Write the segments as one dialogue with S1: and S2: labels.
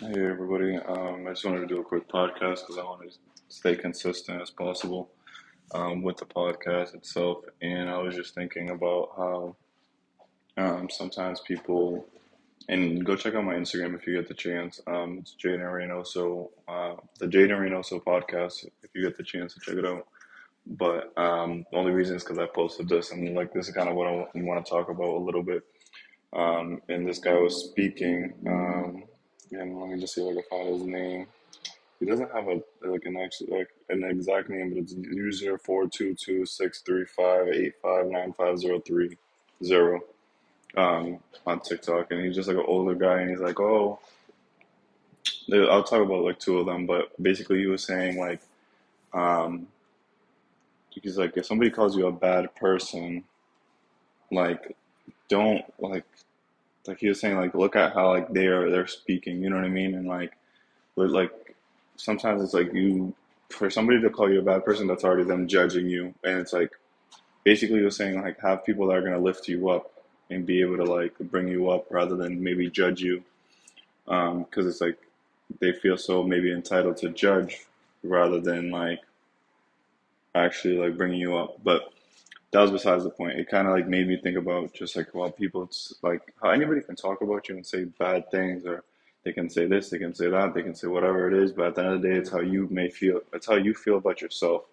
S1: Hey everybody, um, I just wanted to do a quick podcast because I want to stay consistent as possible um, with the podcast itself. And I was just thinking about how um, sometimes people, and go check out my Instagram if you get the chance. Um, it's Jaden Reynoso, uh, the Jaden Reynoso podcast, if you get the chance to check it out. But um, the only reason is because I posted this, and like this is kind of what I want to talk about a little bit. Um, and this guy was speaking. And let me just see if I can find his name. He doesn't have a like an actual like an exact name, but it's user four two two six three five eight five nine five zero three zero um on TikTok, and he's just like an older guy, and he's like, oh, I'll talk about like two of them, but basically he was saying like, um, he's like if somebody calls you a bad person, like don't like like he was saying like look at how like they are they're speaking you know what i mean? And like but like sometimes it's like you for somebody to call you a bad person that's already them judging you. And it's like basically you're saying like have people that are going to lift you up and be able to like bring you up rather than maybe judge you. Because um, it's like they feel so maybe entitled to judge rather than like actually like bringing you up. But that was besides the point. It kind of like made me think about just like well, people, it's like how anybody can talk about you and say bad things, or they can say this, they can say that, they can say whatever it is. But at the end of the day, it's how you may feel. It's how you feel about yourself,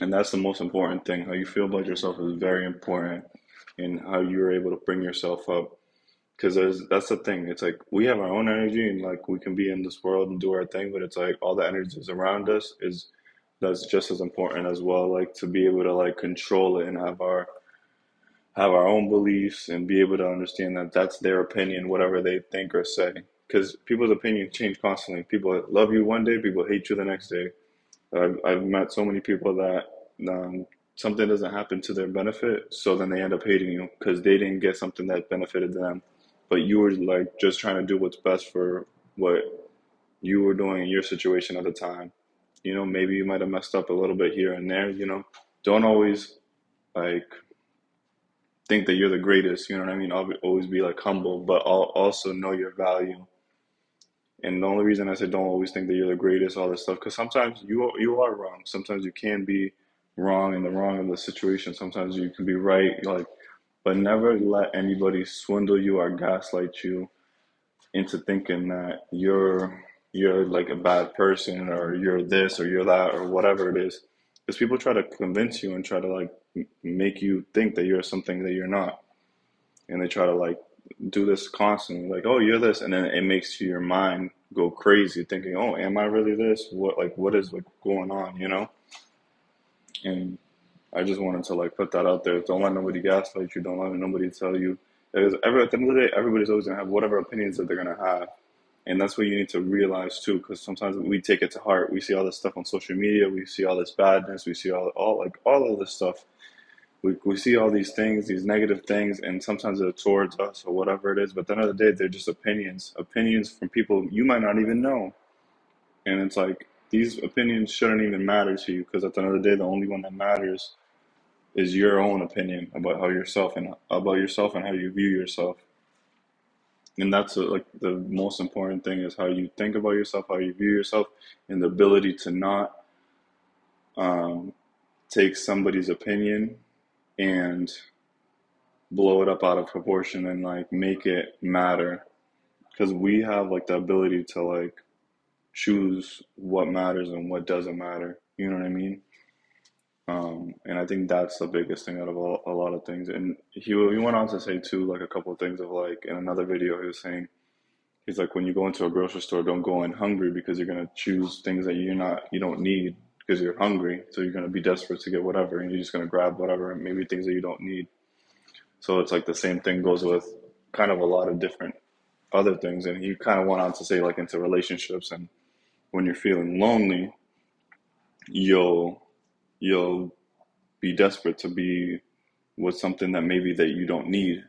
S1: and that's the most important thing. How you feel about yourself is very important, in how you're able to bring yourself up. Because there's that's the thing. It's like we have our own energy, and like we can be in this world and do our thing, but it's like all the energies around us is that's just as important as well like to be able to like control it and have our have our own beliefs and be able to understand that that's their opinion whatever they think or say. Because people's opinions change constantly. People love you one day people hate you the next day. I've, I've met so many people that um, something doesn't happen to their benefit so then they end up hating you because they didn't get something that benefited them. But you were like just trying to do what's best for what you were doing in your situation at the time you know, maybe you might have messed up a little bit here and there, you know. Don't always like think that you're the greatest, you know what I mean? Always be like humble, but also know your value. And the only reason I said don't always think that you're the greatest, all this stuff, because sometimes you you are wrong. Sometimes you can be wrong in the wrong of the situation. Sometimes you can be right, like, but never let anybody swindle you or gaslight you into thinking that you're you're like a bad person or you're this or you're that or whatever it is because people try to convince you and try to like make you think that you're something that you're not. And they try to like do this constantly like oh you're this and then it makes your mind go crazy thinking oh am i really this? What like what is like going on? You know? And i just wanted to like put that out there. Don't let nobody gaslight you. Don't let nobody tell you because every, at the end of the day everybody's always to have whatever opinions that they're to have and that's what you need to realize too, because sometimes we take it to heart. We see all this stuff on social media. We see all this badness. We see all, all like all of this stuff. We, we see all these things, these negative things, and sometimes they're towards us or whatever it is. But at the end of the day, they're just opinions, opinions from people you might not even know. And it's like these opinions shouldn't even matter to you, because at the end of the day, the only one that matters is your own opinion about how yourself and about yourself and how you view yourself and that's a, like the most important thing is how you think about yourself how you view yourself and the ability to not um, take somebody's opinion and blow it up out of proportion and like make it matter. Because we have like the ability to like choose what matters and what doesn't matter. You know what i mean um, and I think that's the biggest thing out of a, a lot of things. And he he went on to say too, like a couple of things of like in another video, he was saying he's like when you go into a grocery store, don't go in hungry because you're gonna choose things that you're not you don't need because you're hungry. So you're gonna be desperate to get whatever, and you're just gonna grab whatever, and maybe things that you don't need. So it's like the same thing goes with kind of a lot of different other things. And he kind of went on to say like into relationships and when you're feeling lonely, you'll you'll be desperate to be with something that maybe that you don't need.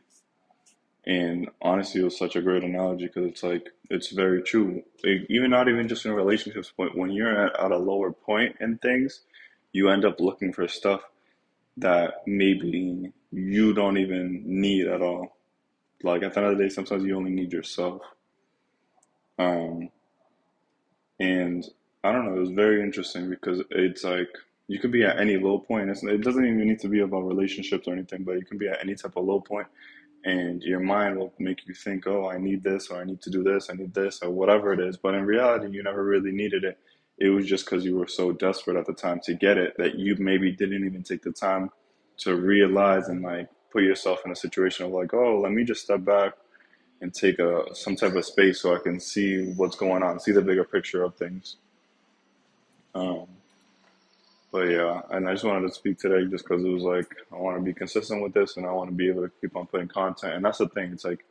S1: And honestly, it was such a great analogy because it's like it's very true. Like, even not even just in relationships, but when you're at, at a lower point in things, you end up looking for stuff that maybe you don't even need at all. Like at the end of the day, sometimes you only need yourself. Um, and I don't know, it was very interesting because it's like you could be at any low point. It's, it doesn't even need to be about relationships or anything, but you can be at any type of low point and your mind will make you think, oh, I need this, or I need to do this, I need this, or whatever it is. But in reality, you never really needed it. It was just because you were so desperate at the time to get it that you maybe didn't even take the time to realize and like put yourself in a situation of like, oh, let me just step back and take a some type of space so I can see what's going on, see the bigger picture of things. Um, but yeah, and I just wanted to speak today just because it was like I want to be consistent with this and I want to be able to keep on putting content. And that's the thing. It's like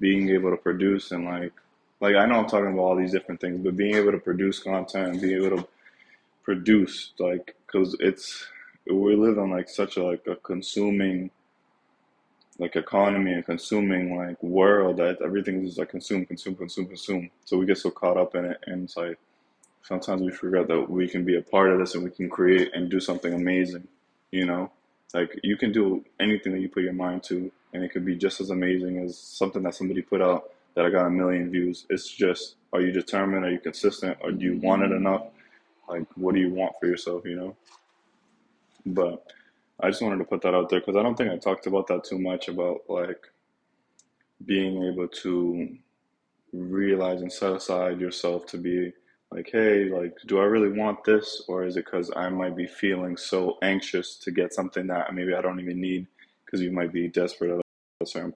S1: being able to produce and like like I know I'm talking about all these different things, but being able to produce content and being able to produce like because it's we live in like such a like a consuming like economy and consuming like world that everything is like consume, consume, consume, consume. So we get so caught up in it, and it's like sometimes we forget that we can be a part of this and we can create and do something amazing. You know, like you can do anything that you put your mind to, and it could be just as amazing as something that somebody put out that I got a million views. It's just, are you determined? Are you consistent? Or do you want it enough? Like, what do you want for yourself? You know. But I just wanted to put that out there because I don't think I talked about that too much about like being able to realize and set aside yourself to be like, hey, like, do I really want this, or is it because I might be feeling so anxious to get something that maybe I don't even need because you might be desperate at a certain